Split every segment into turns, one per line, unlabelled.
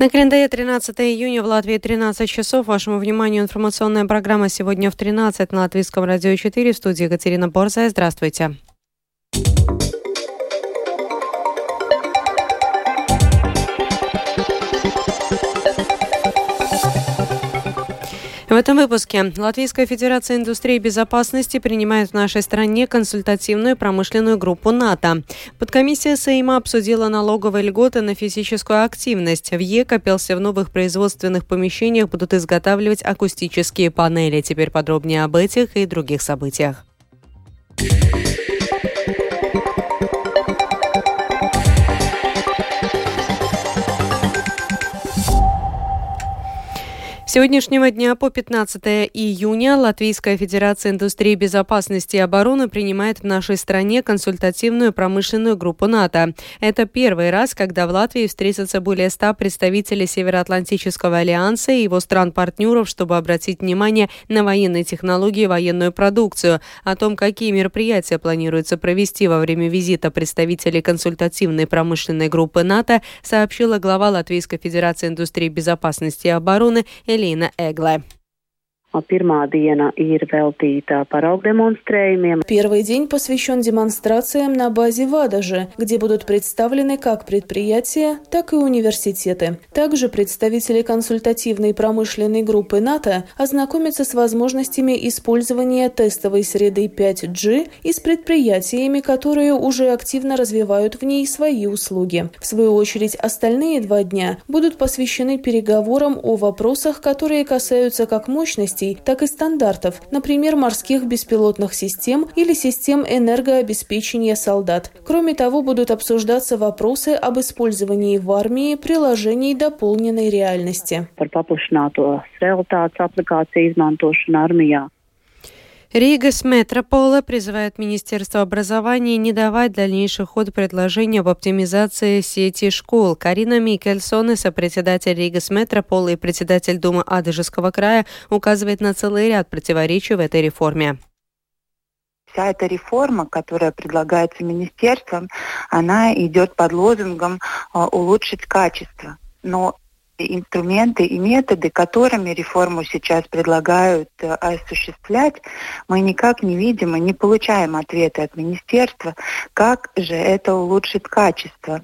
На календаре 13 июня в Латвии 13 часов. Вашему вниманию информационная программа сегодня в 13 на Латвийском радио 4 в студии Екатерина Борзая. Здравствуйте. В этом выпуске Латвийская Федерация индустрии безопасности принимает в нашей стране консультативную промышленную группу НАТО. Подкомиссия Сейма обсудила налоговые льготы на физическую активность. В ЕКОПелсе в новых производственных помещениях будут изготавливать акустические панели. Теперь подробнее об этих и других событиях. Сегодняшнего дня по 15 июня Латвийская Федерация индустрии безопасности и обороны принимает в нашей стране консультативную промышленную группу НАТО. Это первый раз, когда в Латвии встретятся более 100 представителей Североатлантического альянса и его стран-партнеров, чтобы обратить внимание на военные технологии и военную продукцию. О том, какие мероприятия планируется провести во время визита представителей консультативной промышленной группы НАТО, сообщила глава Латвийской Федерации индустрии безопасности и обороны Эльвира Elīna Eglē.
Парок-демонстрējumiem.
Первый день посвящен демонстрациям на базе ВАДАЖа, где будут представлены как предприятия, так и университеты. Также представители консультативной промышленной группы НАТО ознакомятся с возможностями использования тестовой среды 5G и с предприятиями, которые уже активно развивают в ней свои услуги. В свою очередь, остальные два дня будут посвящены переговорам о вопросах, которые касаются как мощности ценностей, так и стандартов, например, морских беспилотных систем или систем энергообеспечения солдат. Кроме того, будут обсуждаться вопросы об использовании в армии приложений дополненной реальности.
Ригас Метропола призывает Министерство образования не давать дальнейший ход предложению об оптимизации сети школ. Карина Микельсон, сопредседатель Ригас Метропола и председатель Думы Адыжеского края, указывает на целый ряд противоречий в этой реформе.
Вся эта реформа, которая предлагается министерством, она идет под лозунгом а, улучшить качество. Но инструменты и методы, которыми реформу сейчас предлагают э, осуществлять, мы никак не видим и не получаем ответа от министерства, как же это улучшит качество.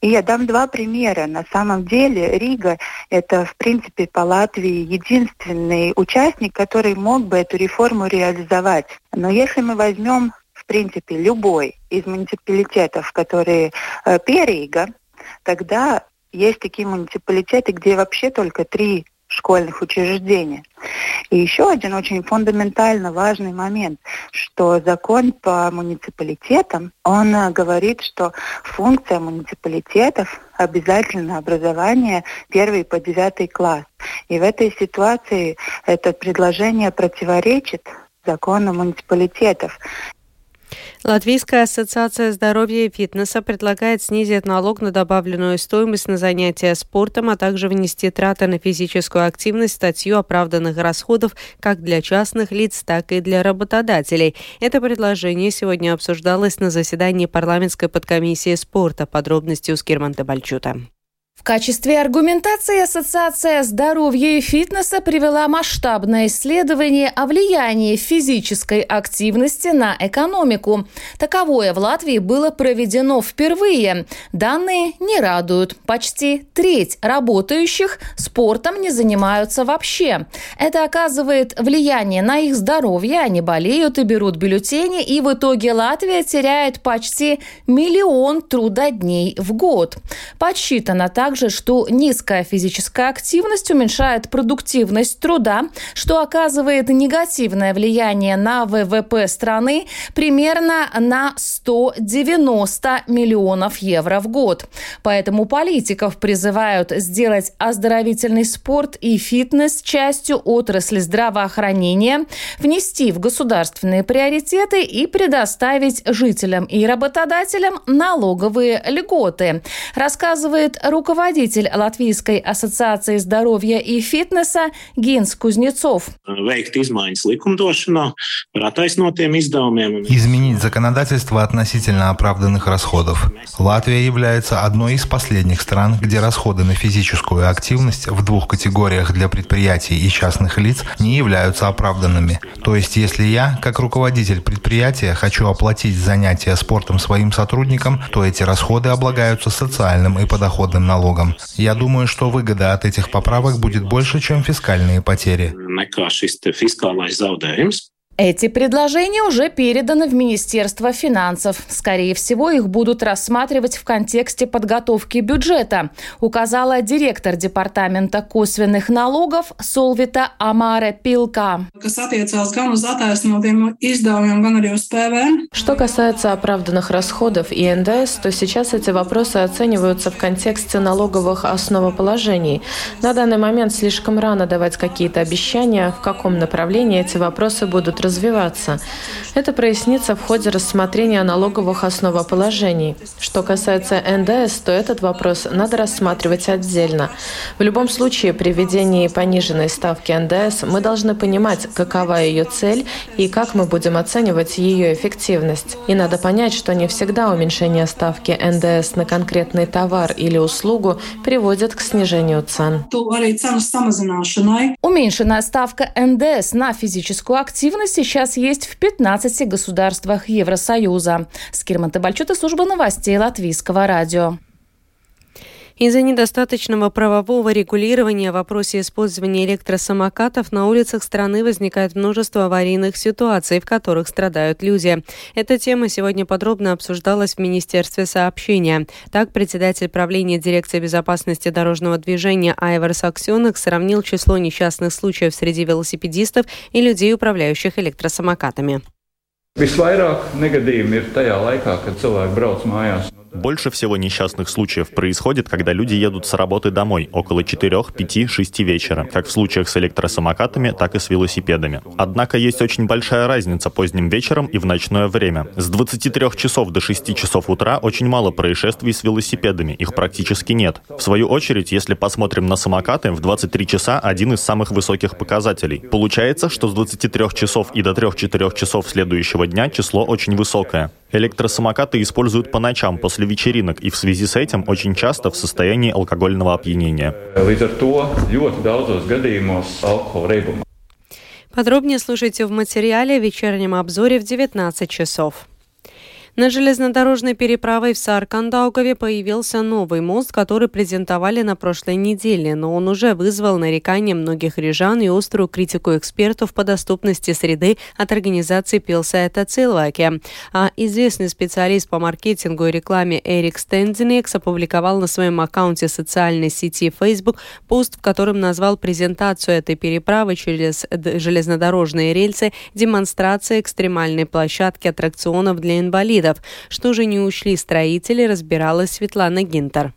И я дам два примера. На самом деле Рига – это, в принципе, по Латвии единственный участник, который мог бы эту реформу реализовать. Но если мы возьмем, в принципе, любой из муниципалитетов, которые э, Перига, тогда есть такие муниципалитеты, где вообще только три школьных учреждения. И еще один очень фундаментально важный момент, что закон по муниципалитетам, он э, говорит, что функция муниципалитетов обязательно образование первый по девятый класс. И в этой ситуации это предложение противоречит закону муниципалитетов.
Латвийская ассоциация здоровья и фитнеса предлагает снизить налог на добавленную стоимость на занятия спортом, а также внести траты на физическую активность в статью оправданных расходов как для частных лиц, так и для работодателей. Это предложение сегодня обсуждалось на заседании парламентской подкомиссии спорта. Подробности у Скирманта Бальчута.
В качестве аргументации Ассоциация здоровья и фитнеса привела масштабное исследование о влиянии физической активности на экономику. Таковое в Латвии было проведено впервые. Данные не радуют. Почти треть работающих спортом не занимаются вообще. Это оказывает влияние на их здоровье. Они болеют и берут бюллетени, и в итоге Латвия теряет почти миллион трудодней в год. Подсчитано так, также, что низкая физическая активность уменьшает продуктивность труда, что оказывает негативное влияние на ВВП страны примерно на 190 миллионов евро в год. Поэтому политиков призывают сделать оздоровительный спорт и фитнес частью отрасли здравоохранения, внести в государственные приоритеты и предоставить жителям и работодателям налоговые льготы, рассказывает руководитель руководитель Латвийской ассоциации здоровья и фитнеса Гинс Кузнецов.
Изменить законодательство относительно оправданных расходов. Латвия является одной из последних стран, где расходы на физическую активность в двух категориях для предприятий и частных лиц не являются оправданными. То есть, если я, как руководитель предприятия, хочу оплатить занятия спортом своим сотрудникам, то эти расходы облагаются социальным и подоходным налогом. Я думаю, что выгода от этих поправок будет больше, чем фискальные потери.
Эти предложения уже переданы в Министерство финансов. Скорее всего, их будут рассматривать в контексте подготовки бюджета, указала директор Департамента косвенных налогов Солвита Амаре Пилка.
Что касается оправданных расходов и НДС, то сейчас эти вопросы оцениваются в контексте налоговых основоположений. На данный момент слишком рано давать какие-то обещания, в каком направлении эти вопросы будут развиваться. Это прояснится в ходе рассмотрения налоговых основоположений. Что касается НДС, то этот вопрос надо рассматривать отдельно. В любом случае, при введении пониженной ставки НДС мы должны понимать, какова ее цель и как мы будем оценивать ее эффективность. И надо понять, что не всегда уменьшение ставки НДС на конкретный товар или услугу приводит к снижению цен.
Уменьшенная ставка НДС на физическую активность сейчас есть в 15 государствах Евросоюза. Скирман Табальчут и служба новостей Латвийского радио.
Из-за недостаточного правового регулирования в вопросе использования электросамокатов на улицах страны возникает множество аварийных ситуаций, в которых страдают люди. Эта тема сегодня подробно обсуждалась в Министерстве сообщения. Так, председатель правления Дирекции безопасности дорожного движения Айвар Саксенок сравнил число несчастных случаев среди велосипедистов и людей, управляющих электросамокатами.
Больше всего несчастных случаев происходит, когда люди едут с работы домой около 4, 5, 6 вечера, как в случаях с электросамокатами, так и с велосипедами. Однако есть очень большая разница поздним вечером и в ночное время. С 23 часов до 6 часов утра очень мало происшествий с велосипедами, их практически нет. В свою очередь, если посмотрим на самокаты, в 23 часа один из самых высоких показателей. Получается, что с 23 часов и до 3-4 часов следующего дня число очень высокое. Электросамокаты используют по ночам после вечеринок и в связи с этим очень часто в состоянии алкогольного опьянения.
Подробнее слушайте в материале в вечернем обзоре в 19 часов. На железнодорожной переправе в Саркандаугове появился новый мост, который презентовали на прошлой неделе, но он уже вызвал нарекания многих рижан и острую критику экспертов по доступности среды от организации Пилсайта Цилваки. А известный специалист по маркетингу и рекламе Эрик Стендинекс опубликовал на своем аккаунте социальной сети Facebook пост, в котором назвал презентацию этой переправы через железнодорожные рельсы демонстрацией экстремальной площадки аттракционов для инвалидов видов. Что же не учли строители, разбиралась Светлана Гинтер.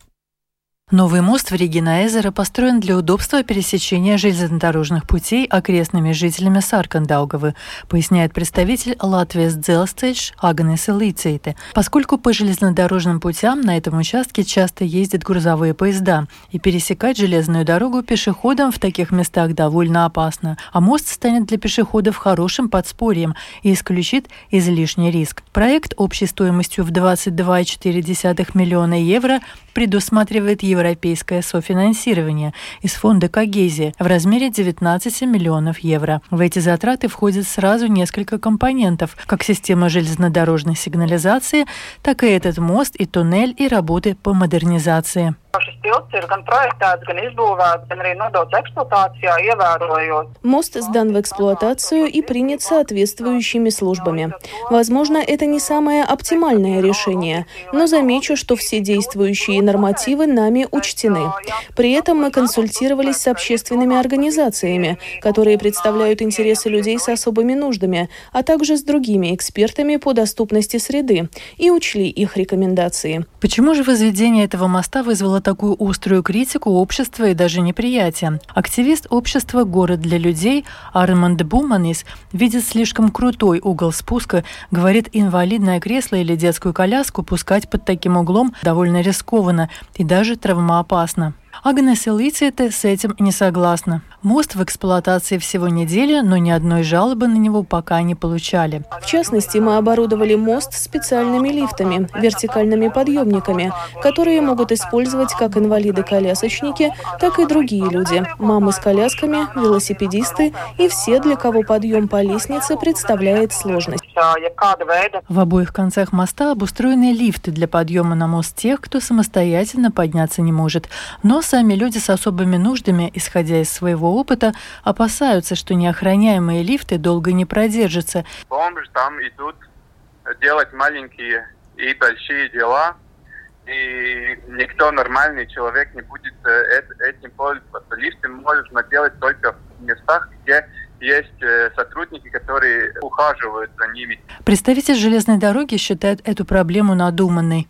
Новый мост в Риге на Эзеро построен для удобства пересечения железнодорожных путей окрестными жителями Саркандаугавы, поясняет представитель Латвии Дzelsteļš Агнес Лицейте. Поскольку по железнодорожным путям на этом участке часто ездят грузовые поезда, и пересекать железную дорогу пешеходам в таких местах довольно опасно, а мост станет для пешеходов хорошим подспорьем и исключит излишний риск. Проект общей стоимостью в 22,4 миллиона евро предусматривает европейское софинансирование из фонда Когезия в размере 19 миллионов евро. В эти затраты входят сразу несколько компонентов, как система железнодорожной сигнализации, так и этот мост и туннель и работы по модернизации. Šis tilts ir gan
projektēts, gan izbūvēts, gan arī nodots эксплуатācijā, ievērojot. Мост сдан в эксплуатацию и принят соответствующими службами. Возможно, это не самое оптимальное решение, но замечу, что все действующие нормативы нами учтены. При этом мы консультировались с общественными организациями, которые представляют интересы людей с особыми нуждами, а также с другими экспертами по доступности среды и учли их рекомендации.
Почему же возведение этого моста вызвало такую острую критику общества и даже неприятие. Активист общества «Город для людей» Арманд Буманис видит слишком крутой угол спуска, говорит, инвалидное кресло или детскую коляску пускать под таким углом довольно рискованно и даже травмоопасно. Агнес Элитиете с этим не согласна. Мост в эксплуатации всего недели, но ни одной жалобы на него пока не получали.
В частности, мы оборудовали мост специальными лифтами, вертикальными подъемниками, которые могут использовать как инвалиды-колясочники, так и другие люди, мамы с колясками, велосипедисты и все, для кого подъем по лестнице представляет сложность.
В обоих концах моста обустроены лифты для подъема на мост тех, кто самостоятельно подняться не может. Но сами люди с особыми нуждами, исходя из своего опыта, опасаются, что неохраняемые лифты долго не продержатся.
Бомжи там идут делать маленькие и большие дела, и никто нормальный человек не будет э, этим пользоваться. Лифты можно делать только в местах, где есть э, сотрудники, которые ухаживают за ними.
Представитель железной дороги считает эту проблему надуманной.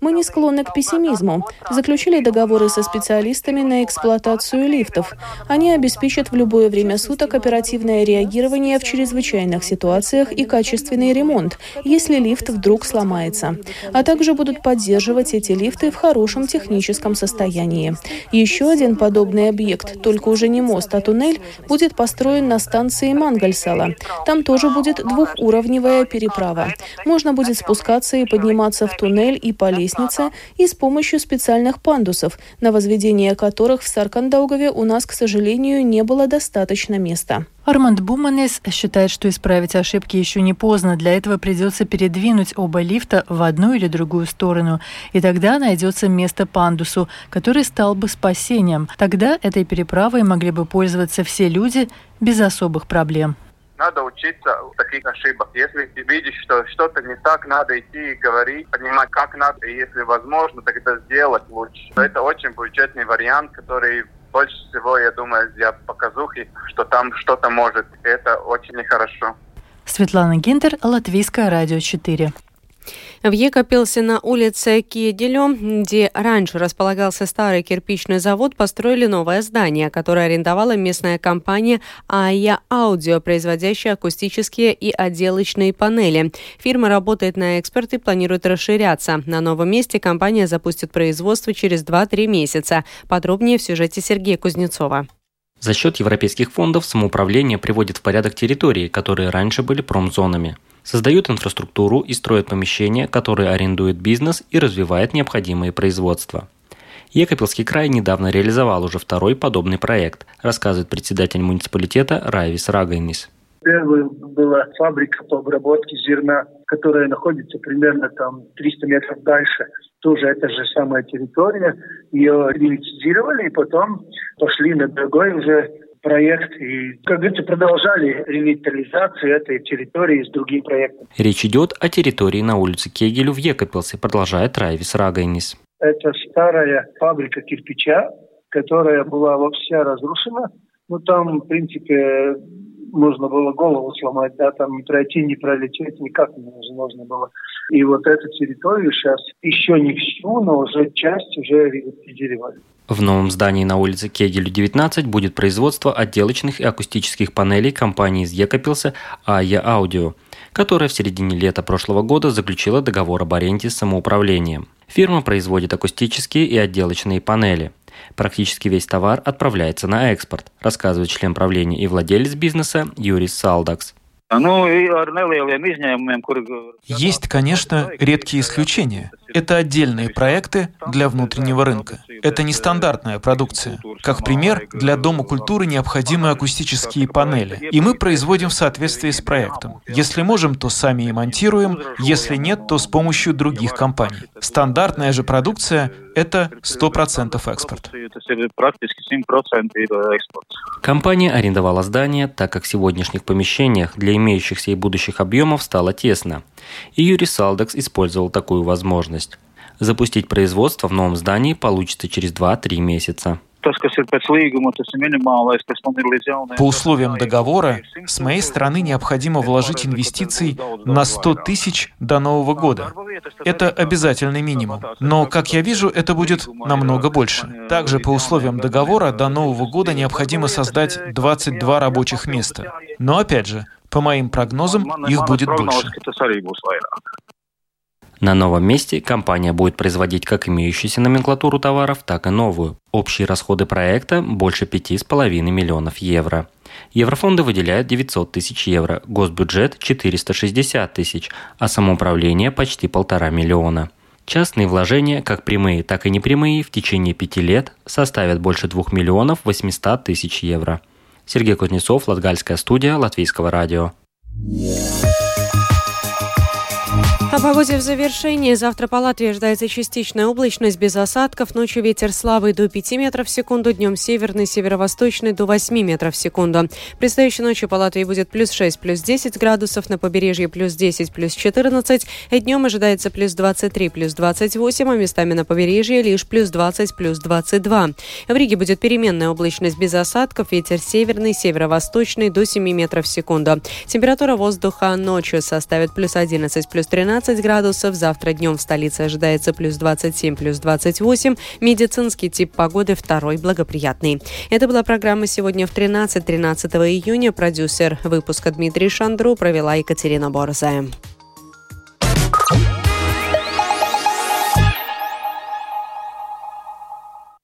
Мы не склонны к пессимизму. Заключили договоры со специалистами на эксплуатацию лифтов. Они обеспечат в любое время суток оперативное реагирование в чрезвычайных ситуациях и качественный ремонт, если лифт вдруг сломается. А также будут поддерживать эти лифты в хорошем техническом состоянии. Еще один подобный объект, только уже не мост, а туннель, будет построен на станции Мангальсала. Там тоже будет двухуровневая переправа. Можно будет спускаться и подниматься в туннель и по лестнице и с помощью специальных пандусов, на возведение которых в Саркандаугаве у нас, к сожалению, не было достаточно места.
Арманд Буманес считает, что исправить ошибки еще не поздно. Для этого придется передвинуть оба лифта в одну или другую сторону. И тогда найдется место пандусу, который стал бы спасением. Тогда этой переправой могли бы пользоваться все люди без особых проблем
надо учиться таких ошибок. Если ты видишь, что что-то не так, надо идти и говорить, понимать, как надо, и если возможно, тогда сделать лучше. Это очень бюджетный вариант, который больше всего, я думаю, для показухи, что там что-то может. Это очень нехорошо.
Светлана Гинтер, Латвийское радио 4.
В Екапилсе на улице Кеделю, где раньше располагался старый кирпичный завод, построили новое здание, которое арендовала местная компания АЯ Аудио, производящая акустические и отделочные панели. Фирма работает на экспорт и планирует расширяться. На новом месте компания запустит производство через 2-3 месяца. Подробнее в сюжете Сергея Кузнецова.
За счет европейских фондов самоуправление приводит в порядок территории, которые раньше были промзонами создают инфраструктуру и строят помещения, которые арендует бизнес и развивает необходимые производства. Екапельский край недавно реализовал уже второй подобный проект, рассказывает председатель муниципалитета Райвис Рагайнис.
Первая была фабрика по обработке зерна, которая находится примерно там 300 метров дальше. Тоже это же самая территория. Ее релицизировали и потом пошли на другой уже проект и, как говорится, продолжали ревитализацию этой территории с другим проектом.
Речь идет о территории на улице Кегелю в Екапелсе, продолжает Райвис Рагайнис.
Это старая фабрика кирпича, которая была вся разрушена. Ну, там, в принципе, можно было голову сломать, да, там не пройти, не пролететь никак невозможно было. И вот эту территорию сейчас еще не всю, но уже часть уже ревитализировали.
В новом здании на улице Кегелю 19 будет производство отделочных и акустических панелей компании из Екапилса АЯ Аудио, которая в середине лета прошлого года заключила договор об аренде с самоуправлением. Фирма производит акустические и отделочные панели. Практически весь товар отправляется на экспорт, рассказывает член правления и владелец бизнеса Юрис Салдакс.
Есть, конечно, редкие исключения. Это отдельные проекты для внутреннего рынка. Это нестандартная продукция. Как пример, для Дома культуры необходимы акустические панели, и мы производим в соответствии с проектом. Если можем, то сами и монтируем, если нет, то с помощью других компаний. Стандартная же продукция — это 100% экспорт.
Компания арендовала здание, так как в сегодняшних помещениях для имеющихся и будущих объемов стало тесно. И Юрий Салдекс использовал такую возможность. Запустить производство в новом здании получится через 2-3 месяца.
По условиям договора, с моей стороны необходимо вложить инвестиций на 100 тысяч до Нового года. Это обязательный минимум. Но, как я вижу, это будет намного больше. Также по условиям договора до Нового года необходимо создать 22 рабочих места. Но, опять же, по моим прогнозам, их будет больше.
На новом месте компания будет производить как имеющуюся номенклатуру товаров, так и новую. Общие расходы проекта больше 5,5 миллионов евро. Еврофонды выделяют 900 тысяч евро, госбюджет – 460 тысяч, а самоуправление – почти полтора миллиона. Частные вложения, как прямые, так и непрямые, в течение пяти лет составят больше 2 миллионов 800 тысяч евро. Сергей Кузнецов, Латгальская студия, Латвийского радио.
О погоде в завершении. Завтра по Латвии ожидается частичная облачность без осадков. Ночью ветер слабый до 5 метров в секунду. Днем северный, северо-восточный до 8 метров в секунду. Предстоящей ночью по Латвии будет плюс 6, плюс 10 градусов. На побережье плюс 10, плюс 14. И днем ожидается плюс 23, плюс 28. А местами на побережье лишь плюс 20, плюс 22. В Риге будет переменная облачность без осадков. Ветер северный, северо-восточный до 7 метров в секунду. Температура воздуха ночью составит плюс 11, плюс 13 15 градусов. Завтра днем в столице ожидается плюс 27, плюс 28. Медицинский тип погоды второй благоприятный. Это была программа сегодня в 13, 13 июня. Продюсер выпуска Дмитрий Шандру провела Екатерина Борзая.